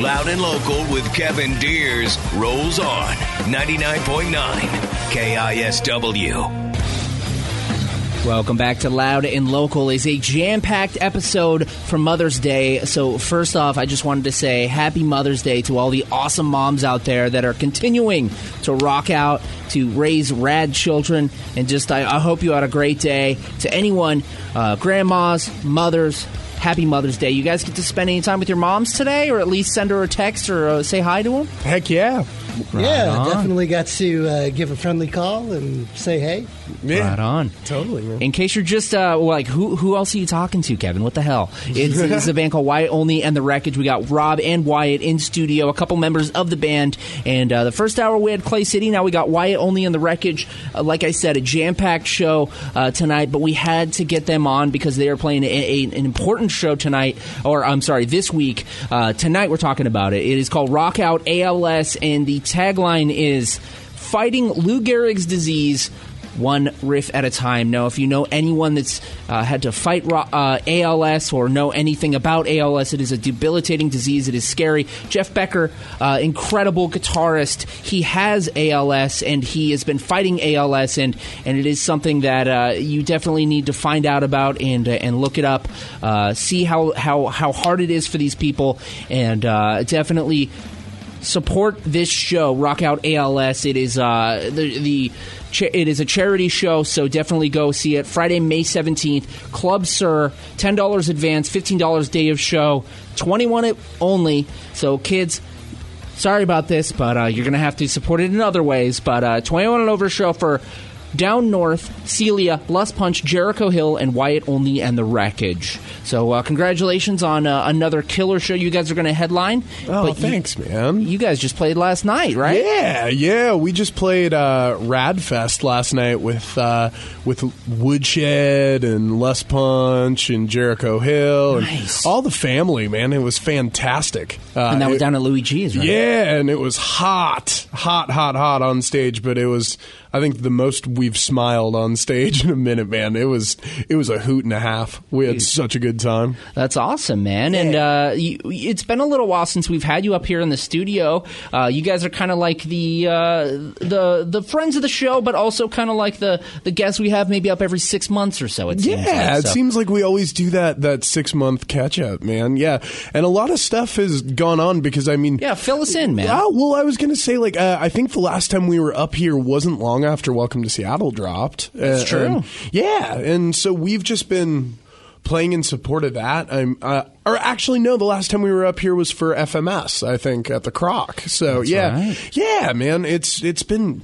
Loud and local with Kevin Deers rolls on 99.9 KISW. Welcome back to Loud and Local is a jam-packed episode for Mother's Day. So first off, I just wanted to say happy Mother's Day to all the awesome moms out there that are continuing to rock out, to raise rad children, and just I, I hope you had a great day. To anyone, uh, grandmas, mothers, happy Mother's Day. You guys get to spend any time with your moms today, or at least send her a text or uh, say hi to them? Heck yeah. yeah, on. definitely got to uh, give a friendly call and say hey. Yeah. Right on. Totally, man. In case you're just uh, like, who who else are you talking to, Kevin? What the hell? It's, it's a band called Wyatt Olney and the Wreckage. We got Rob and Wyatt in studio, a couple members of the band. And uh, the first hour we had Clay City. Now we got Wyatt Olney and the Wreckage. Uh, like I said, a jam packed show uh, tonight, but we had to get them on because they are playing a, a- an important show tonight, or I'm sorry, this week. Uh, tonight we're talking about it. It is called Rock Out ALS, and the tagline is Fighting Lou Gehrig's Disease one riff at a time. Now, if you know anyone that's uh, had to fight uh, ALS or know anything about ALS, it is a debilitating disease. It is scary. Jeff Becker, uh, incredible guitarist, he has ALS and he has been fighting ALS, and and it is something that uh, you definitely need to find out about and uh, and look it up, uh, see how how how hard it is for these people, and definitely support this show, Rock Out ALS. It is uh, the the cha- it is a charity show, so definitely go see it. Friday, May seventeenth, Club Sur, ten dollars advance, fifteen dollars day of show, twenty one only. So kids. Sorry about this, but uh, you're going to have to support it in other ways. But uh, 21 and over show for Down North, Celia, Lust Punch, Jericho Hill, and Wyatt Olney and the Wreckage. So uh, congratulations on uh, another killer show. You guys are going to headline. Oh, but you- thanks, man. you guys just played last night, right? Yeah, yeah. We just played uh, Radfest last night with uh, with Woodshed and Lust Punch and Jericho Hill and Nice. all the family. Man, it was fantastic. Uh, And that was it- down at Louie G's, right? Yeah, and it was hot, hot, hot, hot on stage. But it was, I think, the most we've smiled on stage in a minute, man. It was, it was a hoot and a half. We had such a good time. That's awesome, man. And uh, you, it's been a little while since we've had you up here in the studio. Uh, you guys are kind of like the uh, the the friends of the show, but also kind of like the the guests we have maybe up every six months or so. It seems Yeah, like. it So- seems like we always do that that six month catch up, man. Yeah, and a lot of stuff has gone on because I mean, Yeah, fill us in, man. Oh, well, I was going to say, like, uh, I think the last time we were up here wasn't long after Welcome to Seattle dropped. That's Uh, true. and- yeah, and so we've just been playing in support of that. I'm, uh, or actually, no, the last time we were up here was for FMS, I think, at the Croc. So yeah, right. yeah, man, it's it's been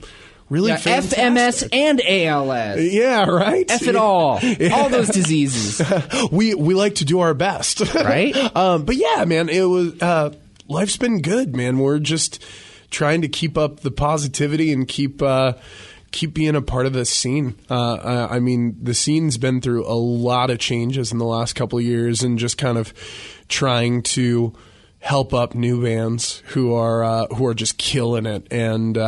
really Yeah, fantastic. FMS and ALS. Yeah, right. F it all. All those diseases. we we like to do our best, Right? um, but yeah, man, it was uh, life's been good, man. We're just trying to keep up the positivity and keep uh, keep being a part of the scene. Uh, uh, I mean, the scene's been through a lot of changes in the last couple of years, and just kind of trying to help up new bands who are uh, who are just killing it and.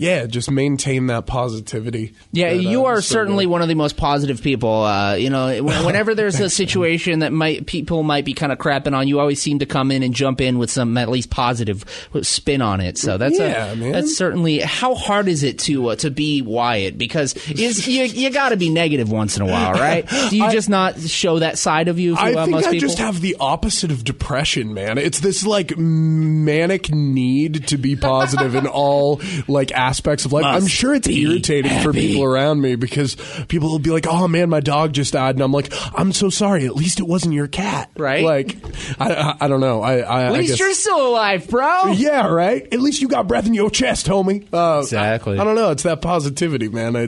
Uh, yeah, just maintain that positivity. Yeah, that, you uh, are so certainly good. one of the most positive people. Uh, you know, whenever there's a situation that might people might be kind of crapping on, you always seem to come in and jump in with some at least positive spin on it. So that's Yeah, a, man. that's certainly. How hard is it to uh, to be Wyatt? Because is you you got to be negative once in a while, right? Do you just not show that side of you? To, I uh, think I people? just have the opposite of depression, man. It's this like manic need to be positive in all like aspects of life. I'm sure it's irritating for people around me because people will be like, "Oh man, my dog just died," and I'm like, "I'm so sorry. At least it wasn't your cat, Right. Like, I I, I don't know. I I, At I least guess, you're still alive, bro. yeah, right. At least you got breath in your chest, homie. Uh, Exactly. I, I don't know. It's that positivity, man. I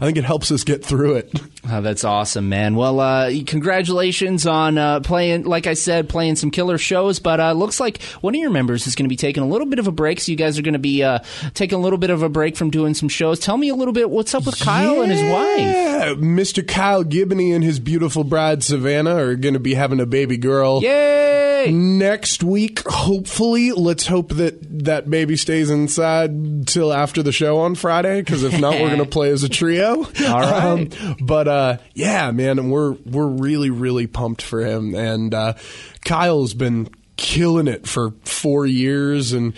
I think it helps us get through it. Oh, that's awesome, man. Well, uh, congratulations on uh, playing, like I said, playing some killer shows. But uh, looks like one of your members is going to be taking a little bit of a break. So you guys are going to be uh, taking a little bit of a break from doing some shows. Tell me a little bit what's up with Kyle and his wife. Yeah, Mr. Kyle Gibney and his beautiful bride Savannah are going to be having a baby girl. Next week, hopefully, let's hope that that baby stays inside till after the show on Friday. Because if not, we're going to play as a trio. All right. Um, but uh, yeah, man, we're we're really really pumped for him. And uh, Kyle's been killing it for four years, and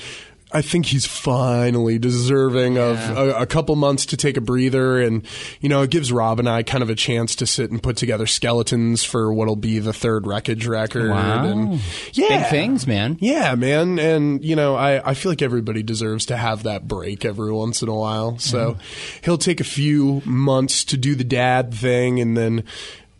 I think he's finally deserving of a, a couple months to take a breather. And you know, it gives Rob and I kind of a chance to sit and put together skeletons for what'll be the third wreckage record. Wow. And yeah, Big things, man. yeah, man. And, you know, I, I feel like everybody deserves to have that break every once in a while. So he'll take a few months to do the dad thing, and then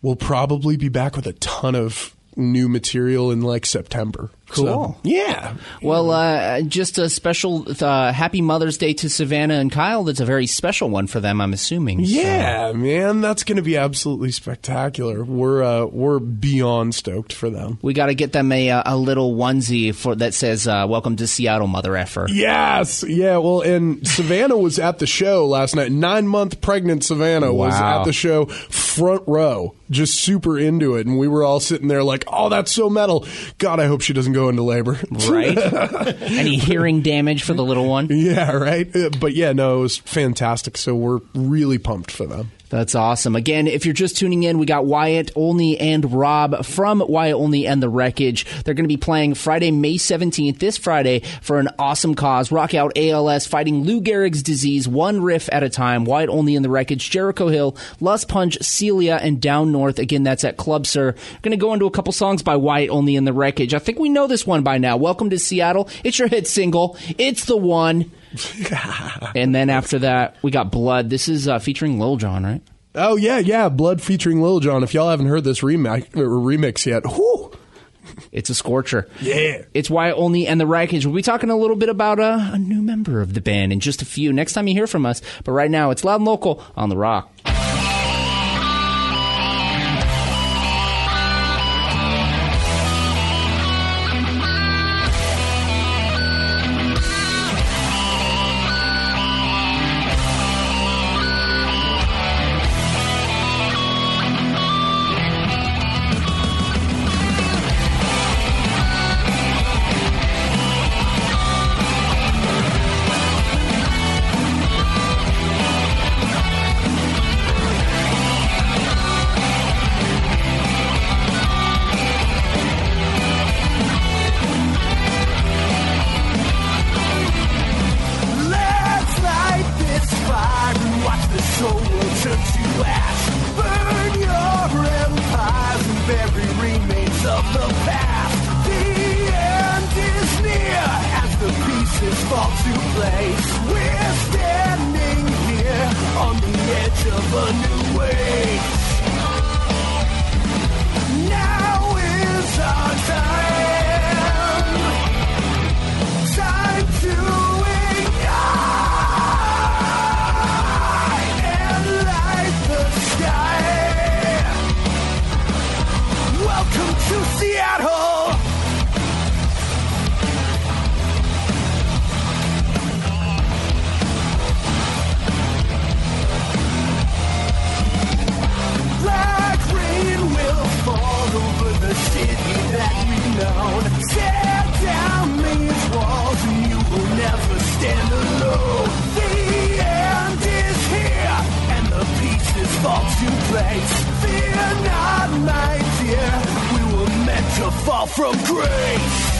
we'll probably be back with a ton of new material in like September. So, Cool. yeah. Well, uh, just a special uh, Happy Mother's Day to Savannah and Kyle. That's a very special one for them, I'm assuming. So- Yeah, man, that's going to be absolutely spectacular. We're uh, we're beyond stoked for them. We got to get them a, uh, a little onesie for that says uh, "Welcome to Seattle, Mother Effer." Yes, yeah. Well, and Savannah was at the show last night. Nine month pregnant Savannah was at the show, front row, just super into it, and we were all sitting there like, "Oh, that's so metal." God, I hope she doesn't go into labor. Right? Any hearing damage for the little one? yeah, right. Uh, But yeah, no, it was fantastic. So we're really pumped for them. That's awesome. Again, if you're just tuning in, we got Wyatt Olney and Rob from Wyatt Olney and the Wreckage. They're going to be playing Friday, May 17th, this Friday, for an awesome cause. Rock Out ALS fighting Lou Gehrig's disease, one riff at a time. Wyatt Olney and the Wreckage, Jericho Hill, Lust Punch, Celia, and Down North. Again, that's at Club Sur. Going to go into a couple songs by Wyatt Olney and the Wreckage. I think we know this one by now. Welcome to Seattle. It's your hit single. It's the one. and then after that, we got Blood. This is uh, featuring Lil Jon, right? Oh yeah, yeah. Blood featuring Lil Jon. If y'all haven't heard this remix, or remix yet, whew, It's a scorcher. Yeah. It's Wyatt Olney and the Wreckage. We'll be talking a little bit about uh, a new member of the band in just a few. Next time you hear from us. But right now, it's loud and local on the Rock. fall from grace.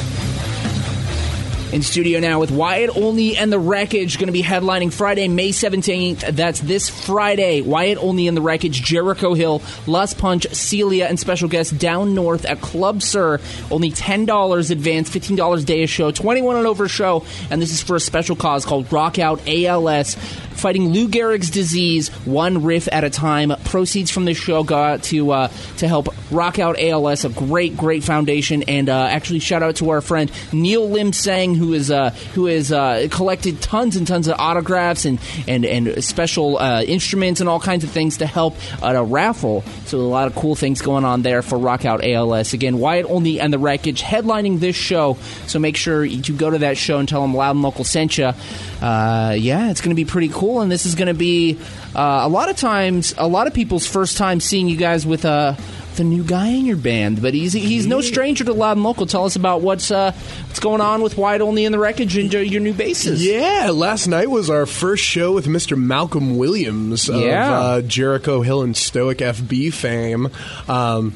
In studio now with Wyatt Olney and the Wreckage, going to be headlining Friday, May 17th. That's this Friday. Wyatt Olney and the Wreckage, Jericho Hill, Lust Punch, Celia, and special guests down north at Club Sur. Only $10 advance, $15 day of show, 21 and over show. And this is for a special cause called Rock Out ALS, fighting Lou Gehrig's disease one riff at a time. Proceeds from this show go to, uh, to help Rock Out ALS, a great, great foundation. And uh, actually, shout out to our friend Neil Lim Sang, who is uh, who has uh, collected tons and tons of autographs and and and special uh, instruments and all kinds of things to help at a raffle. So a lot of cool things going on there for Rock Out ALS. Again, Wyatt Olney and the Wreckage headlining this show. So make sure you go to that show and tell them Loud and Local sent you. Uh, yeah, it's going to be pretty cool, and this is going to be uh, a lot of times a lot of people's first time seeing you guys with a the new guy in your band, but he's he's no stranger to Loud and Local. Tell us about what's uh, what's going on with Wyatt Olney and the Wreckage and your new bases. Yeah, last night was our first show with Mr. Malcolm Williams of Yeah. uh, Jericho Hill and Stoic FB fame. Um,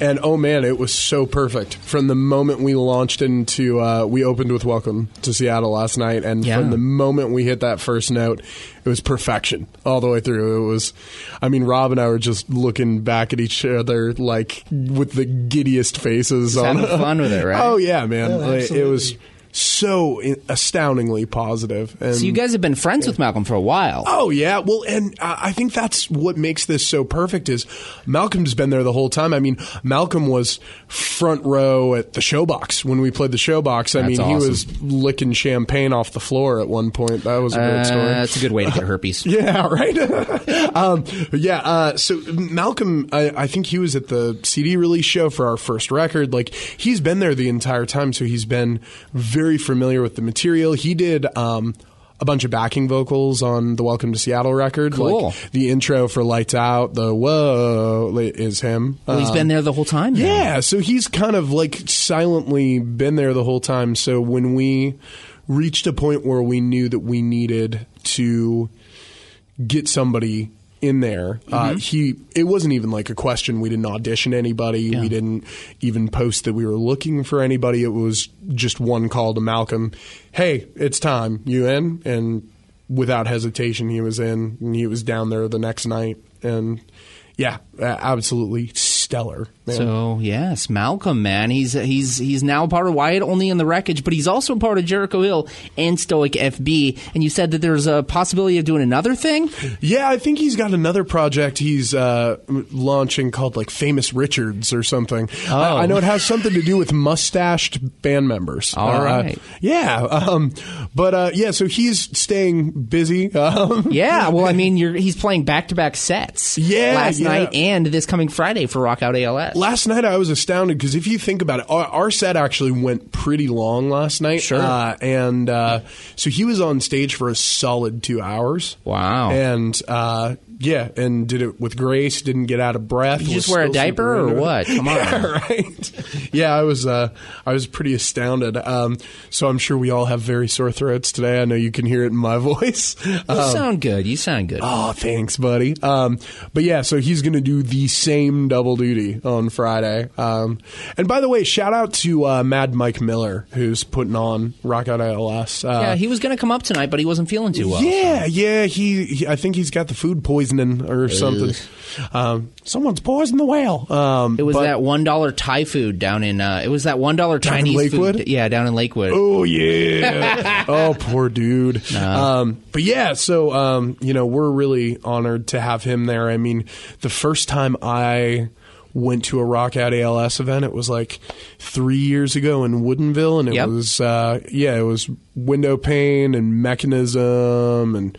and oh man, it was so perfect from the moment we launched into. Uh, we opened with "Welcome to Seattle" last night, and Yeah. from the moment we hit that first note, it was perfection all the way through. It was, I mean, Rob and I were just looking back at each other like with the giddiest faces. Just on having fun with it, right? Oh yeah, man! Yeah, Like, it was so astoundingly positive. And So you guys have been friends with Malcolm for a while. Oh yeah, well, and I think that's what makes this so perfect. Is Malcolm's been there the whole time. I mean, Malcolm was front row at the showbox when we played the showbox. I That's mean, he was licking champagne off the floor at one point. That was a great Uh, story. that's a good way to get herpes. Yeah, right. um, yeah, uh, so Malcolm, I, I think he was at the CD release show for our first record. Like he's been there the entire time, so he's been very familiar with the material. He did. Um, a bunch of backing vocals on the Welcome to Seattle record. Cool. Like the intro for Lights Out, the whoa is him. Well, he's Um, been there the whole time. yeah, so he's kind of like silently been there the whole time. So when we reached a point where we knew that we needed to get somebody in there, uh, Mm-hmm. he it wasn't even like a question. We didn't audition anybody. We didn't even post that we were looking for anybody. It was just one call to Malcolm. Hey, it's time. You in? And without hesitation, he was in. And he was down there the next night. And yeah, absolutely stellar. So yes, Malcolm, man, he's he's he's now part of Wyatt Olney in the Wreckage, but he's also part of Jericho Hill and Stoic FB. And you said that there's a possibility of doing another thing. Yeah, I think he's got another project he's uh, launching called like Famous Richards or something. Oh. I, I know it has something to do with mustached band members. All Uh, right. yeah, um, but uh, yeah, so he's staying busy. Um, Yeah, well, I mean, you're he's playing back to back sets. Yeah, last yeah. night and this coming Friday for Rock Out ALS. Last night I was astounded because if you think about it, our, our set actually went pretty long last night. Sure. Uh, and uh, so he was on stage for a solid two hours. Wow. And uh, yeah, and did it with grace. Didn't get out of breath. Did you just wear a diaper or what? Come on. Yeah, right. Yeah, I was. Uh, I was pretty astounded. Um, so I'm sure we all have very sore throats today. I know you can hear it in my voice. You Um, sound good. You sound good. Oh, thanks, buddy. Um, but yeah, so he's going to do the same double duty on Friday. Um, and by the way, shout out to uh, Mad Mike Miller, who's putting on Rock Out ALS. Uh, yeah, he was going to come up tonight, but he wasn't feeling too well. yeah, yeah. He, he, I think he's got the food poisoning or something. Um, someone's poisoned the whale. Um, It was but- that one dollar Thai food down in. Uh, it was that one dollar Down in Chinese Lakewood? food. Yeah, down in Lakewood. Oh yeah. oh, poor dude. Um, but yeah, so um, you know, we're really honored to have him there. I mean, the first time I went to a Rock Out ALS event, it was like three years ago in Woodinville, and it Yep. was uh, yeah, it was Window Pane and Mechanism and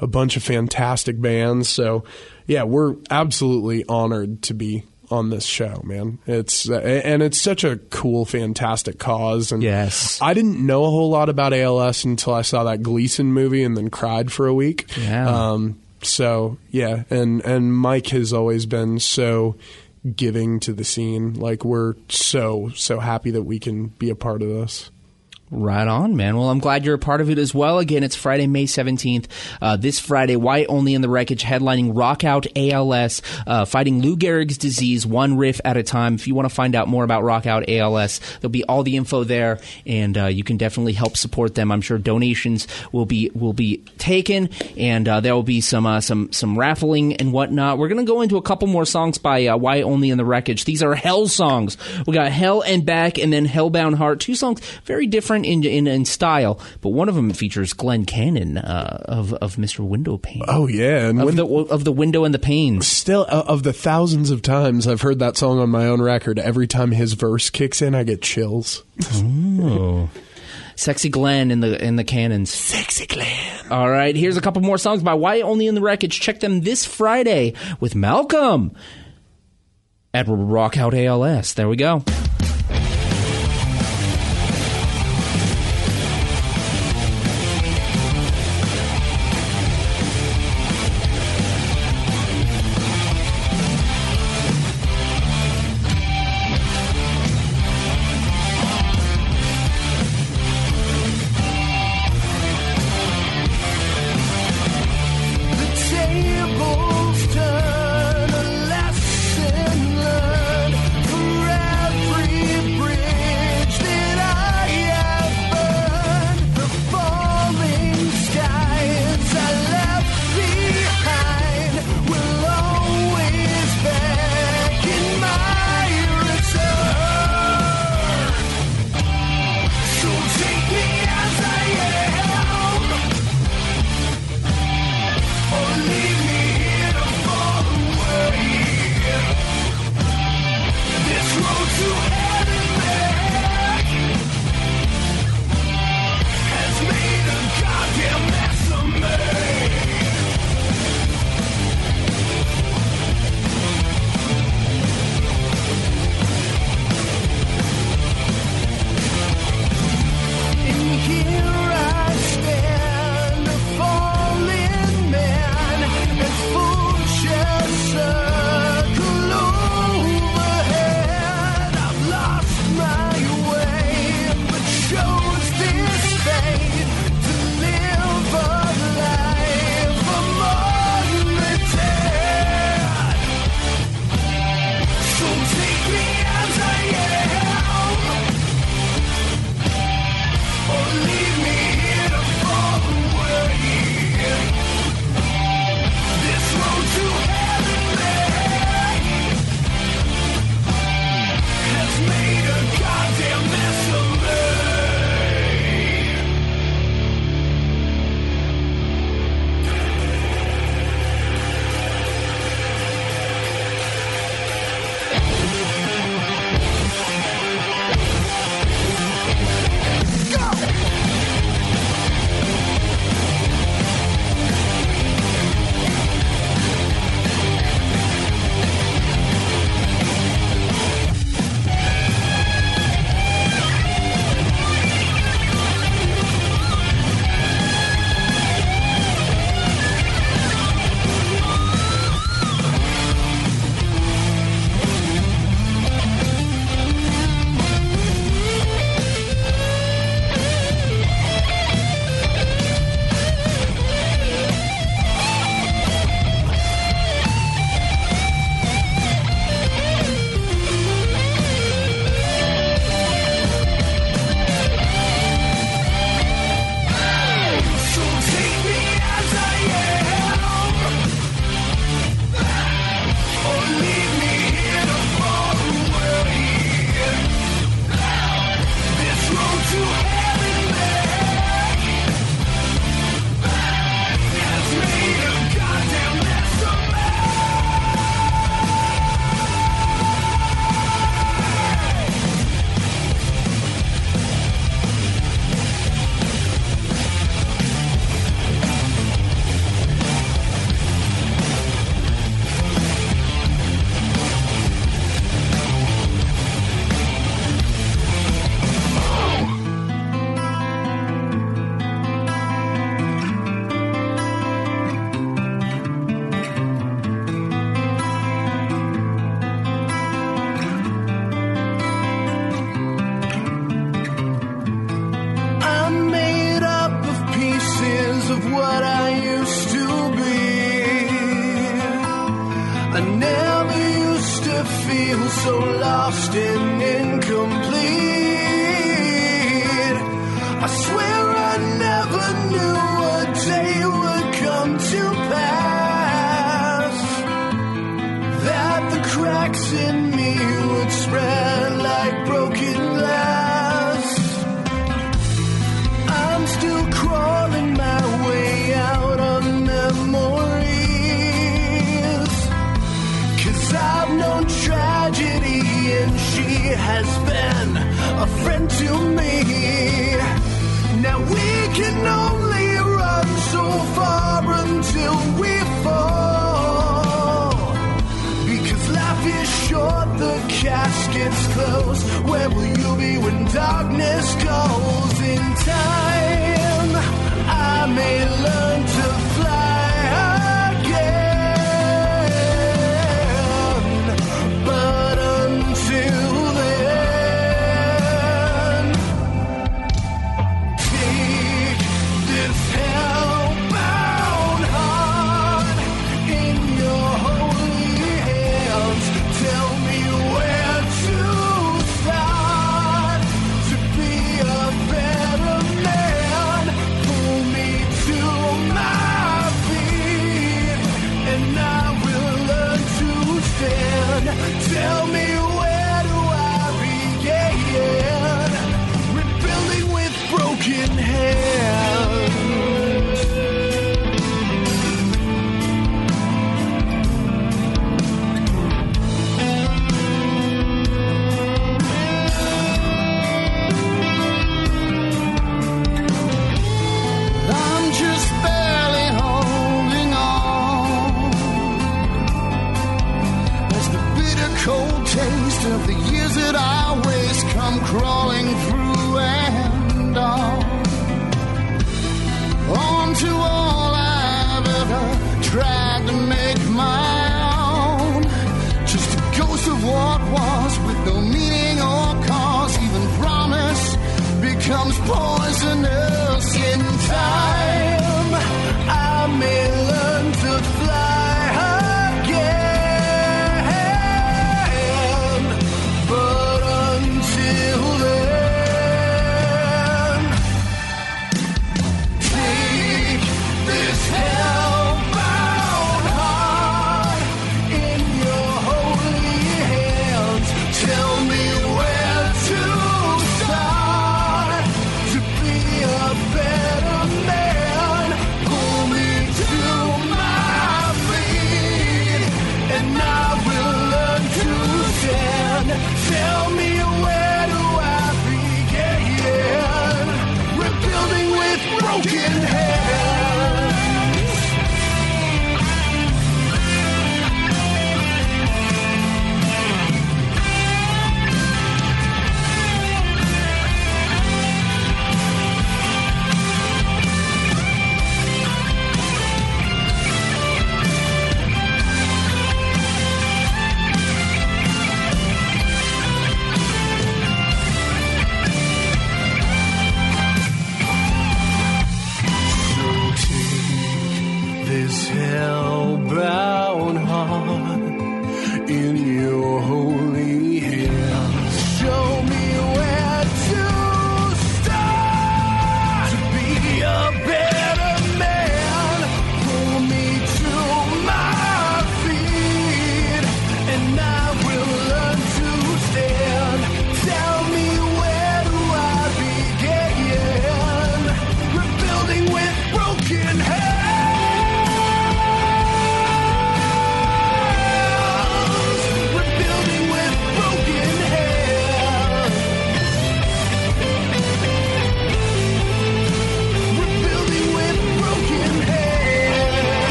a bunch of fantastic bands. So yeah, we're absolutely honored to be on this show, man. It's uh, and it's such a cool, fantastic cause. And Yes. I didn't know a whole lot about ALS until I saw that Gleason movie and then cried for a week. Yeah. Um, so yeah, and and Mike has always been so giving to the scene. Like we're so so happy that we can be a part of this. Right on, man. Well, I'm glad you're a part of it as well. Again, it's Friday, May 17th. Uh, this Friday, Wyatt Olney in the Wreckage headlining Rock Out ALS, uh, fighting Lou Gehrig's disease one riff at a time. If you want to find out more about Rock Out ALS, there'll be all the info there, and uh, you can definitely help support them. I'm sure donations will be will be taken, and uh, there will be some uh, some some raffling and whatnot. We're gonna go into a couple more songs by uh, Wyatt Olney in the Wreckage. These are Hell songs. We got Hell and Back, and then Hellbound Heart. Two songs very different in in, in style, but one of them features Glenn Cannon uh, of of Mr. Windowpane. Oh yeah, and of when the of the window and the panes. still uh, of the thousands of times I've heard that song on my own record, every time his verse kicks in, I get chills. Sexy Glenn in the in the cannons. Sexy Glenn. All right, here's a couple more songs by Wyatt Olney in the Wreckage. Check them this Friday with Malcolm at Rockout ALS. There we go. I've known tragedy, and she has been a friend to me. Now we can only run so far until we fall. Because life is short, the casket's closed. Where will you be when darkness calls? In time, I may learn to.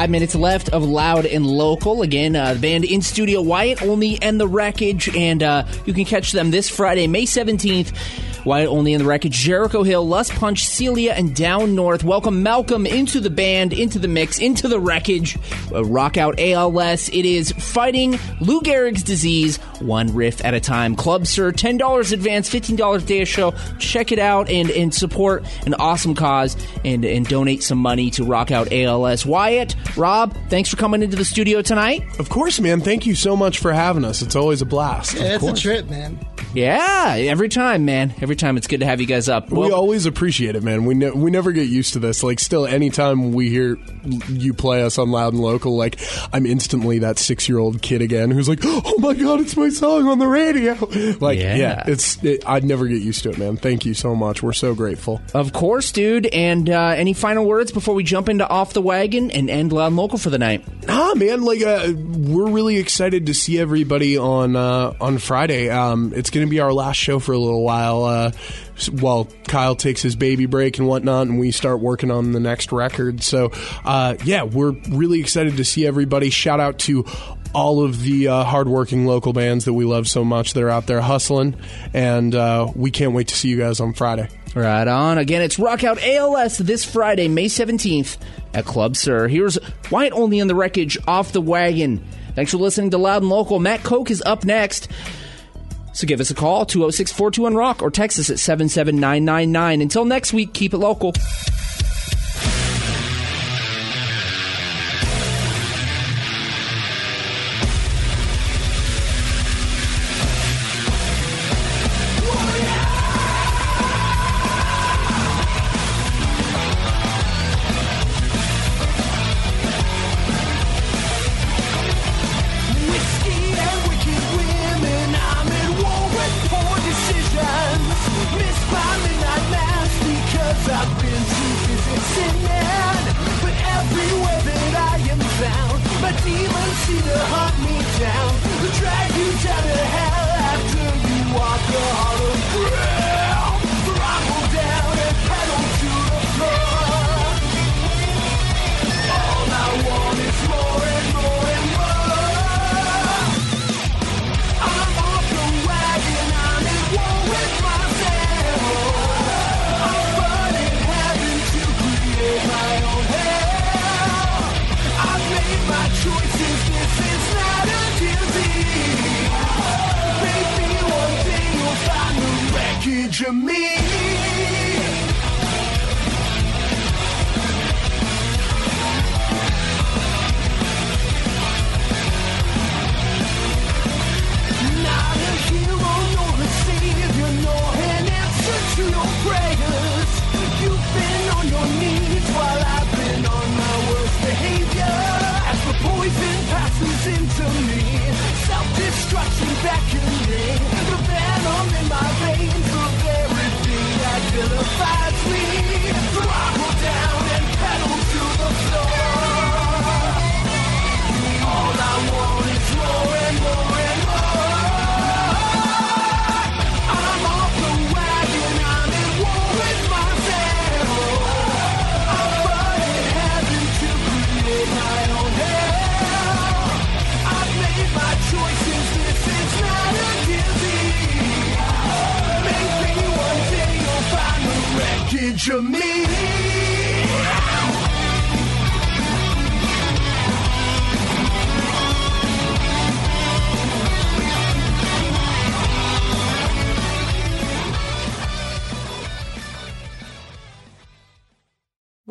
Five minutes left of Loud and Local. Again, uh, the band in studio, Wyatt Olney and the Wreckage, and uh, you can catch them this Friday, May 17th. Wyatt Olney in the Wreckage, Jericho Hill, Lust Punch, Celia, and Down North. Welcome Malcolm into the band, into the mix, into the Wreckage. Uh, rock out ALS. It is fighting Lou Gehrig's disease, one riff at a time. Club Sur, $10 advance, $15 day of show. Check it out and, and support an awesome cause and, and donate some money to Rock Out ALS. Wyatt, Rob, thanks for coming into the studio tonight. Of course, man. Thank you so much for having us. It's always a blast. Yeah, it's a trip, man. Yeah, every time, man. Every time it's good to have you guys up. we always appreciate it, man. We ne- we never get used to this. Like, still, anytime we hear you play us on Loud and Local, like, I'm instantly that six year old kid again who's like, "Oh my god, it's my song on the radio!" Like, Yeah. yeah, it's it, I'd never get used to it, man. Thank you so much. We're so grateful. Of course, dude. And uh, any final words before we jump into Off the Wagon and end Loud and Local for the night? Ah, man, like uh, we're really excited to see everybody on uh, on Friday. Um, it's going to be our last show for a little while. Uh, while Kyle takes his baby break and whatnot, and we start working on the next record. So, uh, yeah, we're really excited to see everybody. Shout out to all of the uh, hardworking local bands that we love so much that are out there hustling, and uh, we can't wait to see you guys on Friday. Right on. Again, it's Rock Out ALS this Friday, May 17th at Club Sur. Here's Wyatt Olney in the Wreckage off the wagon. Thanks for listening to Loud and Local. Matt Koch is up next. So give us a call, 206 421 Rock, or text us at 77999. Until next week, keep it local.